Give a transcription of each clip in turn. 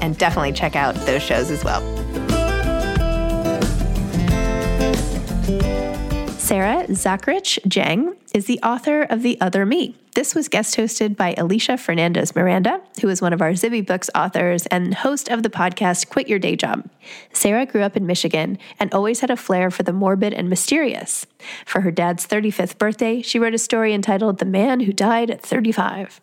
and definitely check out those shows as well. Sarah Zachrich Jang is the author of The Other Me. This was guest hosted by Alicia Fernandez Miranda, who is one of our Zibby Books authors and host of the podcast Quit Your Day Job. Sarah grew up in Michigan and always had a flair for the morbid and mysterious. For her dad's 35th birthday, she wrote a story entitled The Man Who Died at 35.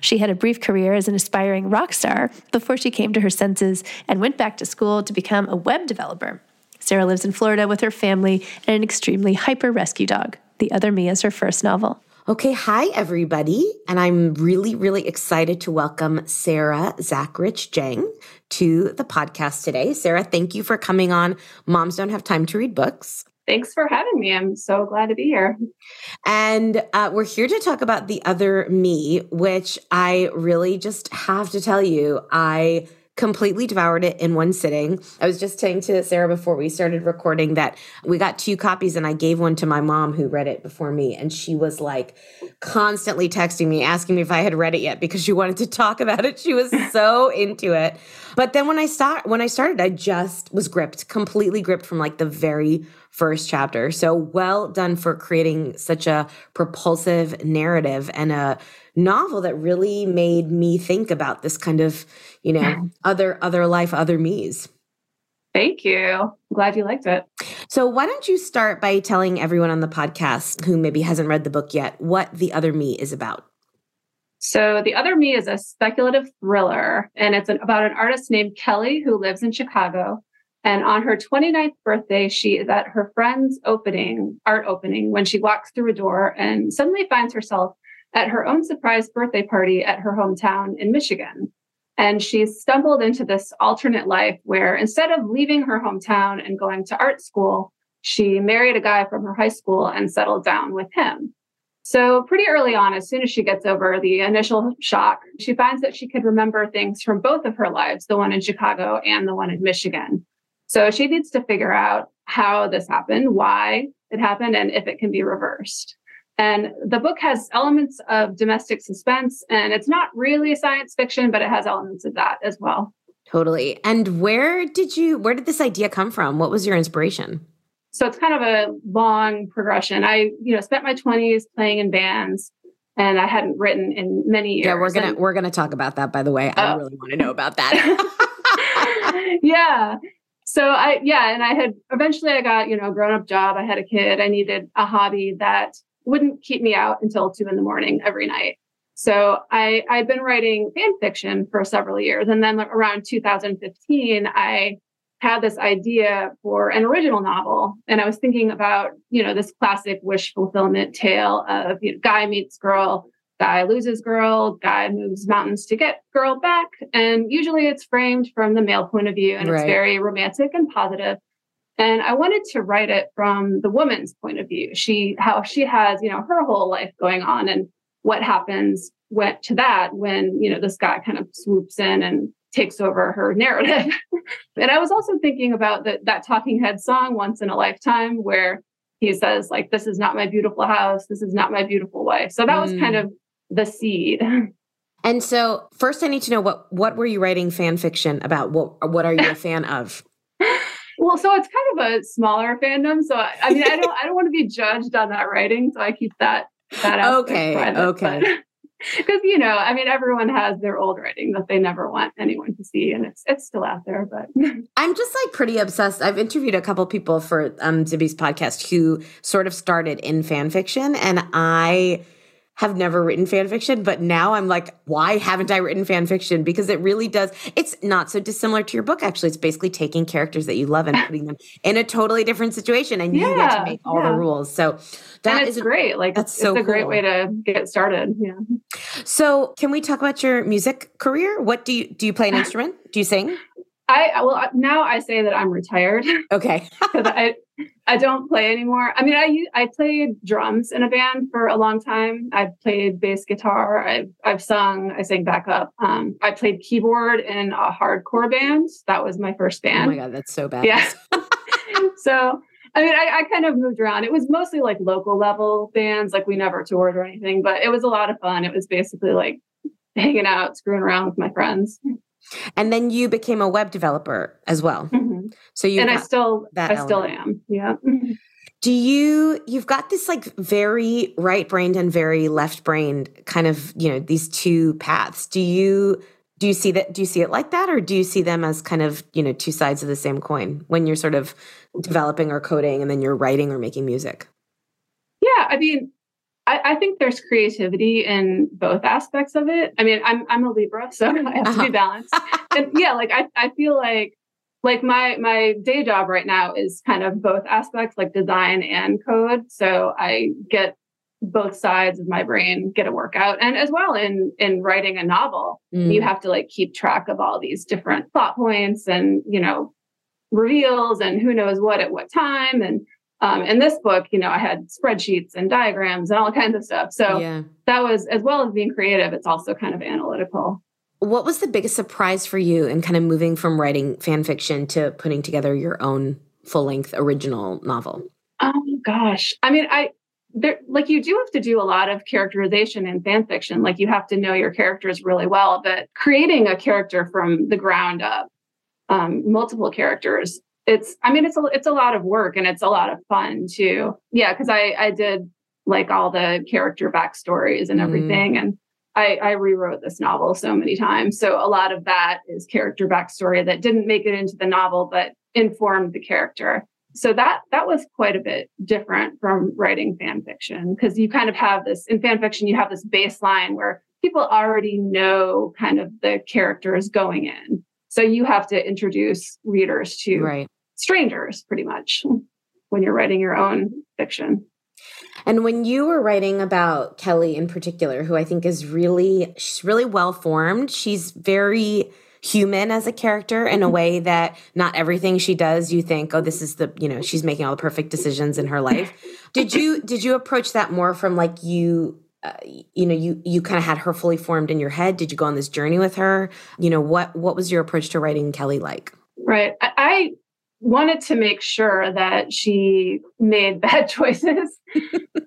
She had a brief career as an aspiring rock star before she came to her senses and went back to school to become a web developer. Sarah lives in Florida with her family and an extremely hyper rescue dog. The Other Me is her first novel. Okay, hi everybody. And I'm really, really excited to welcome Sarah Zachrich Jang to the podcast today. Sarah, thank you for coming on Moms Don't Have Time to Read Books. Thanks for having me. I'm so glad to be here. And uh, we're here to talk about The Other Me, which I really just have to tell you, I completely devoured it in one sitting. I was just saying to Sarah before we started recording that we got two copies and I gave one to my mom who read it before me. And she was like constantly texting me, asking me if I had read it yet because she wanted to talk about it. She was so into it. But then when I start when I started, I just was gripped, completely gripped from like the very first chapter. So well done for creating such a propulsive narrative and a novel that really made me think about this kind of, you know, other other life, other me's. Thank you. I'm glad you liked it. So, why don't you start by telling everyone on the podcast who maybe hasn't read the book yet what The Other Me is about? So, The Other Me is a speculative thriller, and it's an, about an artist named Kelly who lives in Chicago. And on her 29th birthday, she is at her friend's opening, art opening, when she walks through a door and suddenly finds herself at her own surprise birthday party at her hometown in Michigan. And she stumbled into this alternate life where instead of leaving her hometown and going to art school, she married a guy from her high school and settled down with him. So, pretty early on, as soon as she gets over the initial shock, she finds that she could remember things from both of her lives, the one in Chicago and the one in Michigan. So she needs to figure out how this happened, why it happened, and if it can be reversed. And the book has elements of domestic suspense, and it's not really science fiction, but it has elements of that as well. Totally. And where did you where did this idea come from? What was your inspiration? So it's kind of a long progression. I, you know, spent my 20s playing in bands and I hadn't written in many years. Yeah, we're gonna we're gonna talk about that. By the way, I oh. really want to know about that. yeah. So I yeah, and I had eventually I got you know a grown up job. I had a kid. I needed a hobby that wouldn't keep me out until two in the morning every night. So I I'd been writing fan fiction for several years, and then around 2015, I had this idea for an original novel and i was thinking about you know this classic wish fulfillment tale of you know, guy meets girl guy loses girl guy moves mountains to get girl back and usually it's framed from the male point of view and right. it's very romantic and positive and i wanted to write it from the woman's point of view she how she has you know her whole life going on and what happens went to that when you know this guy kind of swoops in and takes over her narrative. and I was also thinking about the, that Talking Head song, Once in a Lifetime, where he says, like, this is not my beautiful house, this is not my beautiful wife. So that mm. was kind mm. of the seed. And so first I need to know what what were you writing fan fiction about? What what are you a fan of? Well, so it's kind of a smaller fandom. So I, I mean I don't I don't want to be judged on that writing. So I keep that that out. Okay. Private, okay. Because you know i mean everyone has their old writing that they never want anyone to see and it's it's still out there but i'm just like pretty obsessed i've interviewed a couple people for um zibby's podcast who sort of started in fan fiction and i have never written fan fiction, but now I'm like, why haven't I written fan fiction? Because it really does. It's not so dissimilar to your book, actually. It's basically taking characters that you love and putting them in a totally different situation, and yeah, you get to make all yeah. the rules. So that is great. Like that's so a cool. great way to get started. Yeah. So can we talk about your music career? What do you do? You play an instrument? Do you sing? I well now I say that I'm retired. Okay. I I don't play anymore. I mean, I I played drums in a band for a long time. I've played bass guitar. I've I've sung. I sang backup. Um, I played keyboard in a hardcore band. That was my first band. Oh my god, that's so bad. Yeah. so I mean, I, I kind of moved around. It was mostly like local level bands. Like we never toured or anything, but it was a lot of fun. It was basically like hanging out, screwing around with my friends. And then you became a web developer as well. Mm-hmm. So you and I still I element. still am. Yeah. Do you you've got this like very right brained and very left brained kind of, you know, these two paths. Do you do you see that do you see it like that or do you see them as kind of, you know, two sides of the same coin when you're sort of developing or coding and then you're writing or making music? Yeah, I mean, I, I, think there's creativity in both aspects of it. I mean, I'm I'm a Libra, so I have uh-huh. to be balanced. and yeah, like I, I feel like like my my day job right now is kind of both aspects, like design and code. So I get both sides of my brain get a workout. And as well in in writing a novel, mm. you have to like keep track of all these different plot points and you know reveals and who knows what at what time and um, in this book, you know, I had spreadsheets and diagrams and all kinds of stuff. So yeah. that was, as well as being creative, it's also kind of analytical. What was the biggest surprise for you in kind of moving from writing fan fiction to putting together your own full length original novel? Oh gosh. I mean, I, there, like you do have to do a lot of characterization in fan fiction. Like you have to know your characters really well, but creating a character from the ground up, um, multiple characters it's i mean it's a it's a lot of work and it's a lot of fun too yeah because i i did like all the character backstories and mm-hmm. everything mm. and I, I rewrote this novel so many times. So a lot of that is character backstory that didn't make it into the novel but informed the character. So that that was quite a bit different from writing fan fiction because you kind of have this in fan fiction you have this baseline where people already know kind of the characters going in. So you have to introduce readers to right. strangers pretty much when you're writing your own fiction. And when you were writing about Kelly in particular, who I think is really she's really well formed, she's very human as a character in a mm-hmm. way that not everything she does you think oh this is the you know she's making all the perfect decisions in her life. Did you did you approach that more from like you uh, you know you you kind of had her fully formed in your head? Did you go on this journey with her? You know what what was your approach to writing kelly like? Right. I wanted to make sure that she made bad choices.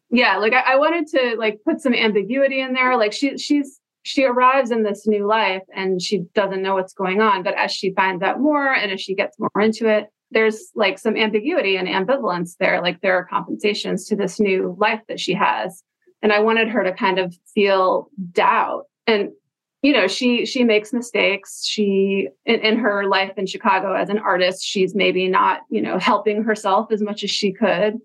yeah, like I, I, wanted to like put some ambiguity in there. Like she she's she arrives in this new life and she doesn't know what's going on. But as she finds out more and as she gets more into it, there's like some ambiguity and ambivalence there. Like there are compensations to this new life that she has. And I wanted her to kind of feel doubt. And you know she she makes mistakes. She in, in, her life in chicago as an artist she's maybe not you know helping herself as much as she could.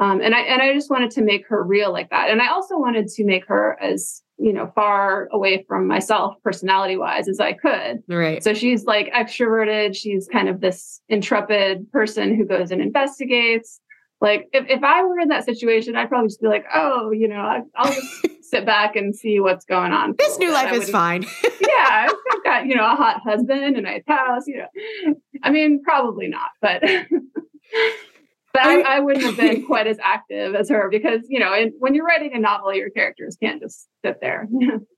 Um, and i and i just wanted to make her real like that. And i also wanted to make her as you know far away from myself personality wise as i could. Right. So she's like extroverted. She's kind of this intrepid person who goes and investigates. Like if, if I were in that situation, I'd probably just be like, oh, you know, I, will just sit back and see what's going on. This new life is fine. yeah, I've got you know a hot husband, a nice house. You know, I mean, probably not, but. but I, I, wouldn't have been quite as active as her because you know and when you're writing a novel your characters can't just sit there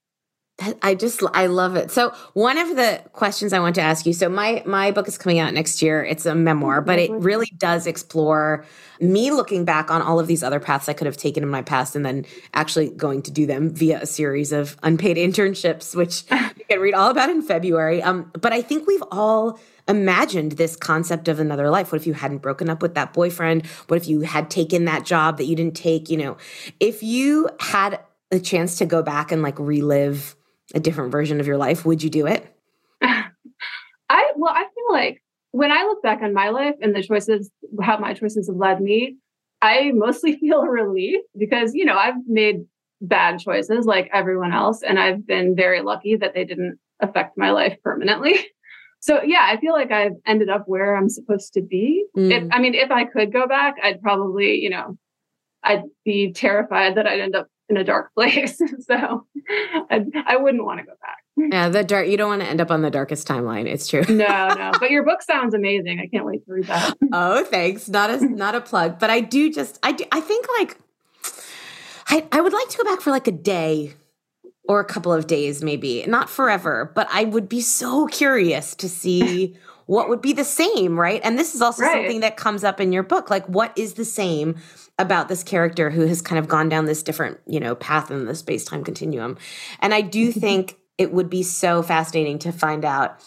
I just I love it. So one of the questions I want to ask you. So my my book is coming out next year. It's a memoir, but it really does explore me looking back on all of these other paths I could have taken in my past, and then actually going to do them via a series of unpaid internships, which you can read all about in February. Um, but I think we've all imagined this concept of another life. What if you hadn't broken up with that boyfriend? What if you had taken that job that you didn't take? You know, if you had a chance to go back and like relive a different version of your life, would you do it? I well, I feel like when I look back on my life and the choices, how my choices have led me, I mostly feel relief because you know I've made bad choices like everyone else, and I've been very lucky that they didn't affect my life permanently. So yeah, I feel like I've ended up where I'm supposed to be. Mm. If, I mean, if I could go back, I'd probably, you know, I'd be terrified that I'd end up in a dark place. so I, I wouldn't want to go back. Yeah, the dark. You don't want to end up on the darkest timeline. It's true. no, no. But your book sounds amazing. I can't wait to read that. oh, thanks. Not a not a plug, but I do just I do. I think like I I would like to go back for like a day or a couple of days, maybe not forever. But I would be so curious to see. What would be the same, right? And this is also right. something that comes up in your book. Like, what is the same about this character who has kind of gone down this different, you know, path in the space time continuum. And I do mm-hmm. think it would be so fascinating to find out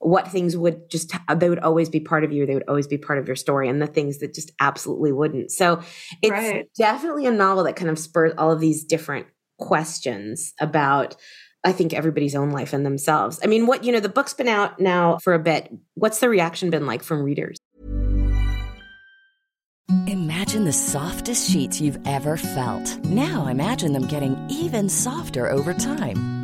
what things would just they would always be part of you they would always be part of your story and the things that just absolutely wouldn't so it's right. definitely a novel that kind of spurs all of these different questions about I think everybody's own life and themselves. I mean, what, you know, the book's been out now for a bit. What's the reaction been like from readers? Imagine the softest sheets you've ever felt. Now imagine them getting even softer over time.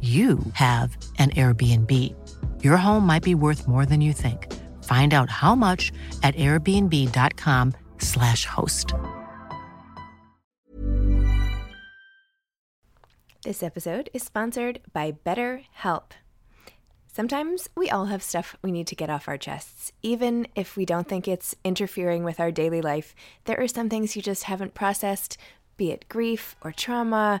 you have an Airbnb. Your home might be worth more than you think. Find out how much at airbnb.com/slash host. This episode is sponsored by BetterHelp. Sometimes we all have stuff we need to get off our chests. Even if we don't think it's interfering with our daily life, there are some things you just haven't processed, be it grief or trauma,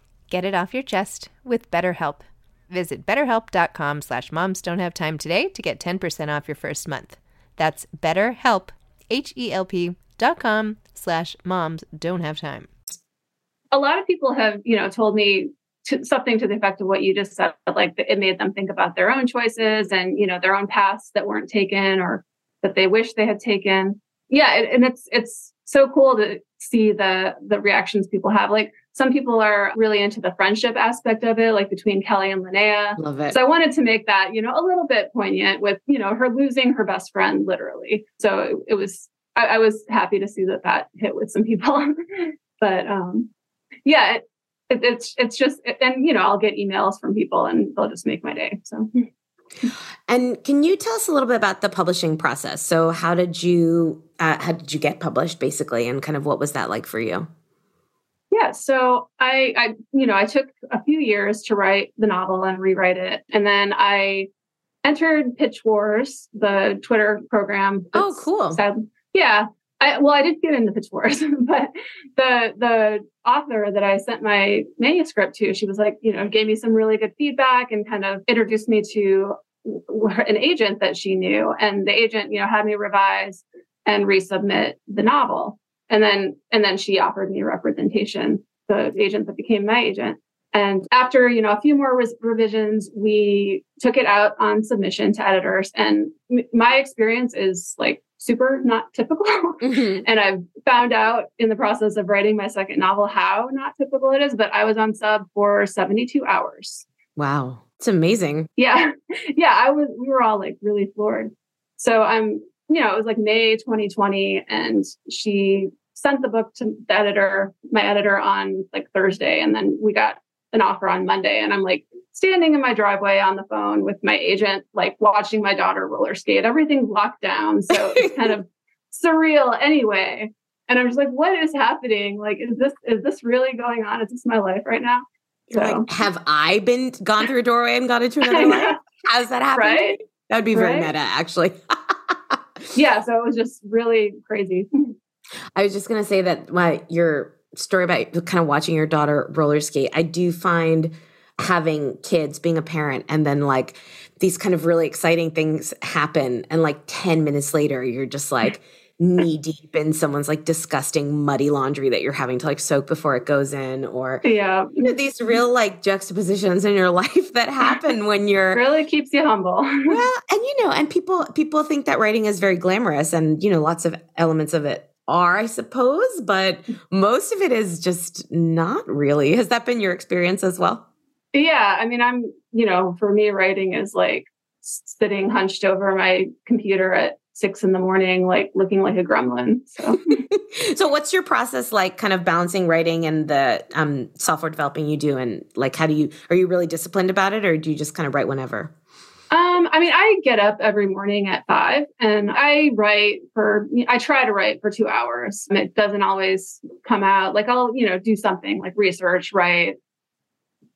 Get it off your chest with BetterHelp. Visit betterhelp.com slash moms don't have time today to get 10% off your first month. That's betterhelp, H-E-L-P dot com slash moms don't have time. A lot of people have, you know, told me to, something to the effect of what you just said, like it made them think about their own choices and, you know, their own paths that weren't taken or that they wish they had taken. Yeah. And it's, it's so cool to see the, the reactions people have. Like, some people are really into the friendship aspect of it, like between Kelly and Linnea. Love it. So I wanted to make that, you know, a little bit poignant with, you know, her losing her best friend, literally. So it, it was, I, I, was happy to see that that hit with some people. but um, yeah, it, it, it's it's just, and you know, I'll get emails from people, and they'll just make my day. So. And can you tell us a little bit about the publishing process? So, how did you uh, how did you get published, basically, and kind of what was that like for you? Yeah, so I, I, you know, I took a few years to write the novel and rewrite it, and then I entered Pitch Wars, the Twitter program. Oh, cool! Sad. Yeah, I, well, I did get into Pitch Wars, but the the author that I sent my manuscript to, she was like, you know, gave me some really good feedback and kind of introduced me to an agent that she knew, and the agent, you know, had me revise and resubmit the novel and then and then she offered me representation the agent that became my agent. And after you know a few more res- revisions we took it out on submission to editors. And m- my experience is like super not typical. Mm-hmm. and i've found out in the process of writing my second novel how not typical it is but i was on sub for 72 hours. Wow. It's amazing. Yeah. Yeah i was we were all like really floored. So i'm you know, it was like May 2020, and she sent the book to the editor, my editor on like Thursday, and then we got an offer on Monday. And I'm like standing in my driveway on the phone with my agent, like watching my daughter roller skate. Everything's locked down. So it's kind of surreal anyway. And I'm just like, what is happening? Like, is this is this really going on? Is this my life right now? So. Like, have I been gone through a doorway and gone into another life? Has that happen? Right? That would be very right? meta, actually. yeah. So it was just really crazy. I was just going to say that my your story about kind of watching your daughter roller skate, I do find having kids, being a parent, and then like these kind of really exciting things happen, and like ten minutes later, you're just like knee deep in someone's like disgusting muddy laundry that you're having to like soak before it goes in or yeah. you know, these real like juxtapositions in your life that happen when you're really keeps you humble. Well and you know and people people think that writing is very glamorous and you know lots of elements of it are, I suppose, but most of it is just not really. Has that been your experience as well? Yeah. I mean, I'm, you know, for me, writing is like sitting hunched over my computer at six in the morning, like looking like a gremlin. So, so what's your process like kind of balancing writing and the um, software developing you do? And like, how do you, are you really disciplined about it or do you just kind of write whenever? Um, I mean, I get up every morning at five and I write for, I try to write for two hours. It doesn't always come out. Like I'll, you know, do something like research, write,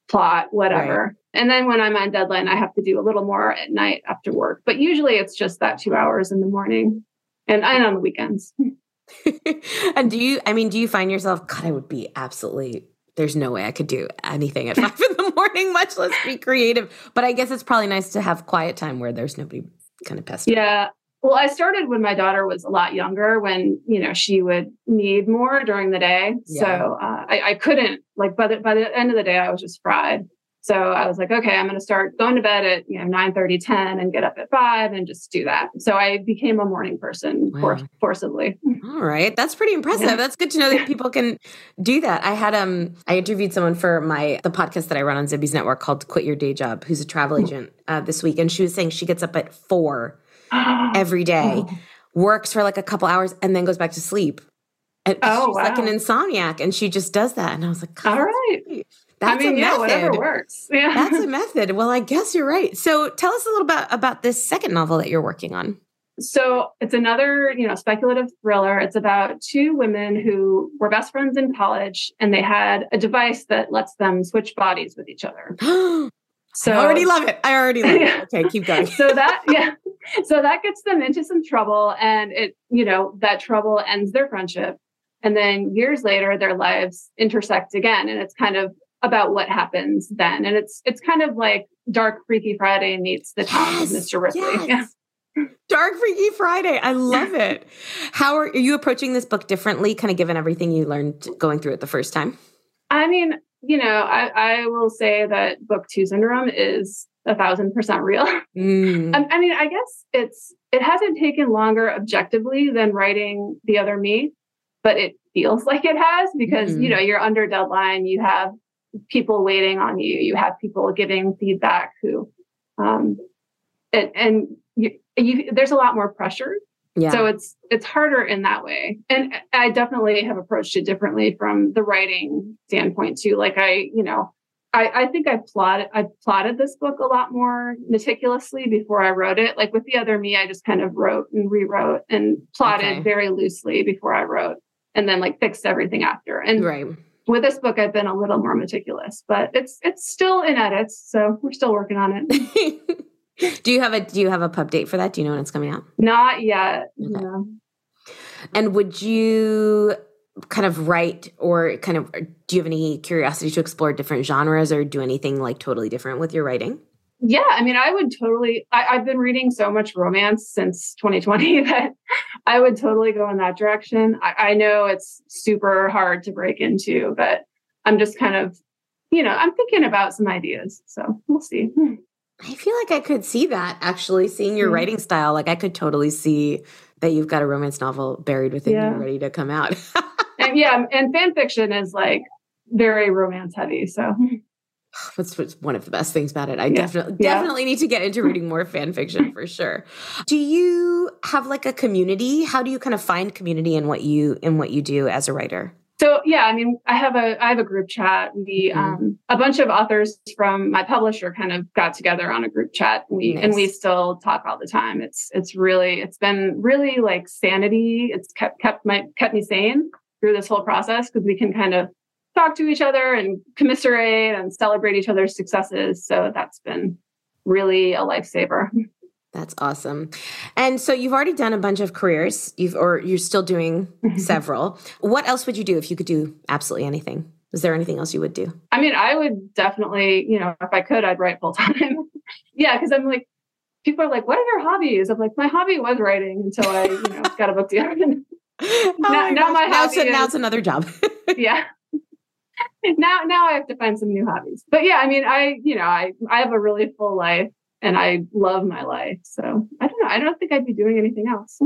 plot, whatever. Right. And then when I'm on deadline, I have to do a little more at night after work. But usually it's just that two hours in the morning and, and on the weekends. and do you, I mean, do you find yourself, God, I would be absolutely there's no way I could do anything at five in the morning, much less be creative. But I guess it's probably nice to have quiet time where there's nobody kind of pestering. Yeah. Well, I started when my daughter was a lot younger, when you know she would need more during the day. Yeah. So uh, I, I couldn't like by the by the end of the day, I was just fried. So I was like, okay, I'm going to start going to bed at, you know, 9 30, 10 and get up at five and just do that. So I became a morning person wow. for, forcibly. All right. That's pretty impressive. Yeah. That's good to know that people can do that. I had, um, I interviewed someone for my, the podcast that I run on Zibby's network called Quit Your Day Job, who's a travel agent uh, this week. And she was saying she gets up at four every day. works for like a couple hours and then goes back to sleep. And Oh, she's like an insomniac and she just does that. And I was like, All that's great. That's I mean, a yeah, method. whatever works. Yeah. That's a method. Well, I guess you're right. So tell us a little bit about this second novel that you're working on. So it's another, you know, speculative thriller. It's about two women who were best friends in college and they had a device that lets them switch bodies with each other. So I already love it. I already love Yeah. it. Okay, keep going. so that yeah. So that gets them into some trouble and it, you know, that trouble ends their friendship. And then years later their lives intersect again and it's kind of about what happens then. And it's it's kind of like Dark Freaky Friday meets the Talented Mr. Ripley. yes. Dark Freaky Friday. I love it. How are, are you approaching this book differently, kind of given everything you learned going through it the first time? I mean, you know, I, I will say that book two syndrome is a thousand percent real. Mm. I, I mean, I guess it's it hasn't taken longer objectively than writing the other me, but it feels like it has because Mhm. you know you're under deadline. You have people waiting on you. You have people giving feedback who, um, and, and you, you, there's a lot more pressure yeah. so it's it's harder in that way and i definitely have approached it differently from the writing standpoint too like i you know i i think i plotted i plotted this book a lot more meticulously before i wrote it like with the other me i just kind of wrote and rewrote and plotted Okay. very loosely before i wrote and then like fixed everything after and right. with this book i've been a little more meticulous but it's it's still in edits so we're still working on it do you have a do you have a pub date for that? Do you know when it's coming out? not yet Okay. no. And would you kind of write or kind of do you have any curiosity to explore different genres or do anything like totally different with your writing? Yeah, I mean, I would totally. I, I've been reading so much romance since 2020 that I would totally go in that direction. I, I know it's super hard to break into, but I'm just kind of, you know, I'm thinking about some ideas. So we'll see. I feel like I could see that actually, seeing your Mhm. writing style. Like I could totally see that you've got a romance novel buried within Yeah. you, ready to come out. And yeah, and fan fiction is like very romance heavy. So That's what's one of the best things about it. I Yeah. definitely Yeah. definitely need to get into reading more fan fiction for sure. Do you have like a community? How do you kind of find community in what you in what you do as a writer? So yeah, I mean, I have a I have a group chat. We Mhm. um a bunch of authors from my publisher kind of got together on a group chat. And we and we still talk all the time. It's it's really it's been really like sanity. It's kept kept my kept me sane through this whole process because we can kind of talk to each other and commiserate and celebrate each other's successes. So that's been really a lifesaver. That's awesome. And so you've already done a bunch of careers. You've or you're still doing mm-hmm. several. What else would you do if you could do absolutely anything? Is there anything else you would do? I mean, I would definitely, you know, if I could, I'd write full time. yeah, because I'm like, people are like, "What are your hobbies?" I'm like, my hobby was writing until I, you know, got a book deal. Oh Now- now gosh. my now, it's, hobby now it's another job. yeah. now, now I have to find some new hobbies. But yeah, I mean, I, you know, I, I have a really full life, and I love my life. So I don't know. I don't think I'd be doing anything else.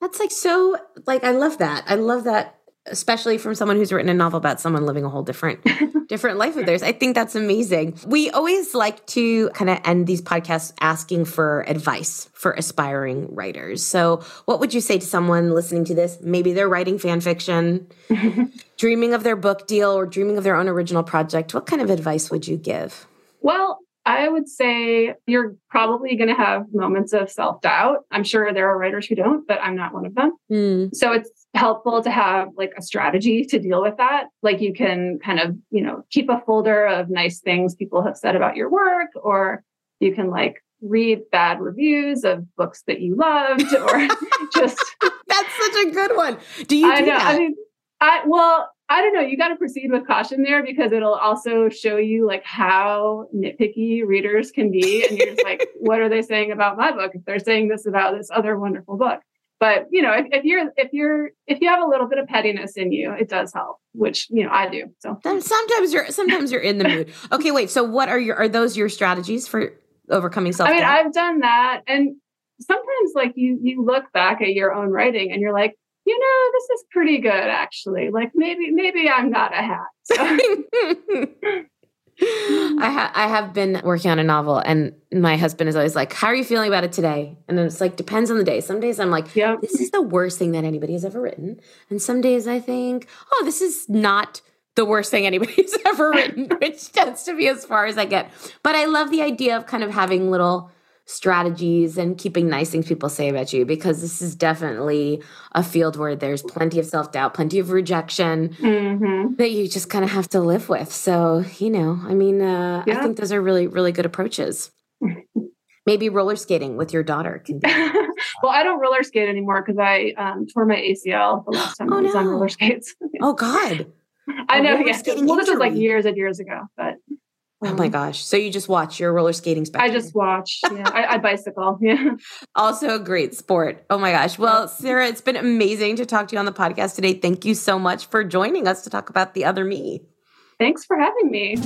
That's like so like I love that. I love that especially from someone who's written a novel about someone living a whole different different life of theirs. I think that's amazing. We always like to kind of end these podcasts asking for advice for aspiring writers. So, what would you say to someone listening to this? Maybe they're writing fan fiction, dreaming of their book deal or dreaming of their own original project. What kind of advice would you give? Well, I would say you're probably going to have moments of self doubt. I'm sure there are writers who don't, but I'm not one of them. Hmm. So it's helpful to have like a strategy to deal with that. Like you can kind of, you know, keep a folder of nice things people have said about your work, or you can like read bad reviews of books that you loved, or just, That's such a good one. Do you I do know. that? I mean, I, well, I don't know. You got to proceed with caution there because it'll also show you like how nitpicky readers can be. And you're just like, what are they saying about my book if they're saying this about this other wonderful book? But you know, if, if you're if you're if you have a little bit of pettiness in you, it does help, which you know I do. So Then sometimes you're sometimes you're in the mood. Okay, wait. So what are your are those your strategies for overcoming self i mean i've done that, and sometimes like you you look back at your own writing and you're like, you know, this is pretty good actually. Like maybe maybe I'm not a hat So. I, ha- I have been working on a novel, and my husband is always like, "How are you feeling about it today?" And it's like depends on the day. Some days I'm like, Yep. "This is the worst thing that anybody has ever written," and some days I think, "Oh, this is not." The worst thing anybody's ever written, which tends to be as far as I get. But I love the idea of kind of having little strategies and keeping nice things people say about you because this is definitely a field where there's plenty of self doubt, plenty of rejection hmm that you just kind of have to live with. So, you know, I mean, uh, I think those are really, really good approaches. Maybe roller skating with your daughter can be. well, I don't roller skate anymore because I um, tore my ACL the last time Oh, I was on roller skates. Oh, God. I know, yeah. Well, this was like years and years ago, but Oh, mm-hmm. my gosh. So you just watch your roller skating I just watch. Yeah, I, I bicycle. Yeah. Also a great sport. Oh my gosh. Well, Sarah, it's been amazing to talk to you on the podcast today. Thank you so much for joining us to talk about the other me. Thanks for having me.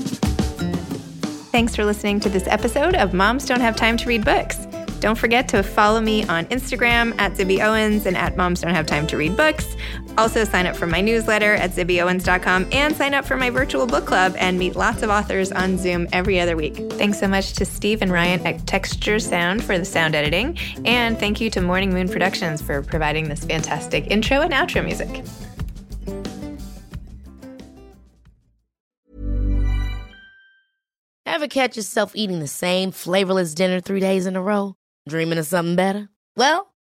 Thanks for listening to this episode of Moms Don't Have Time to Read Books. Don't forget to follow me on Instagram at Zibby Owens and at Moms Don't Have Time to Read Books. Also, sign up for my newsletter at zibbyowens.com and sign up for my virtual book club and meet lots of authors on Zoom every other week. Thanks so much to Steve and Ryan at Texture Sound for the sound editing. And thank you to Morning Moon Productions for providing this fantastic intro and outro music. Ever catch yourself eating the same flavorless dinner three days in a row? Dreaming of something better? Well,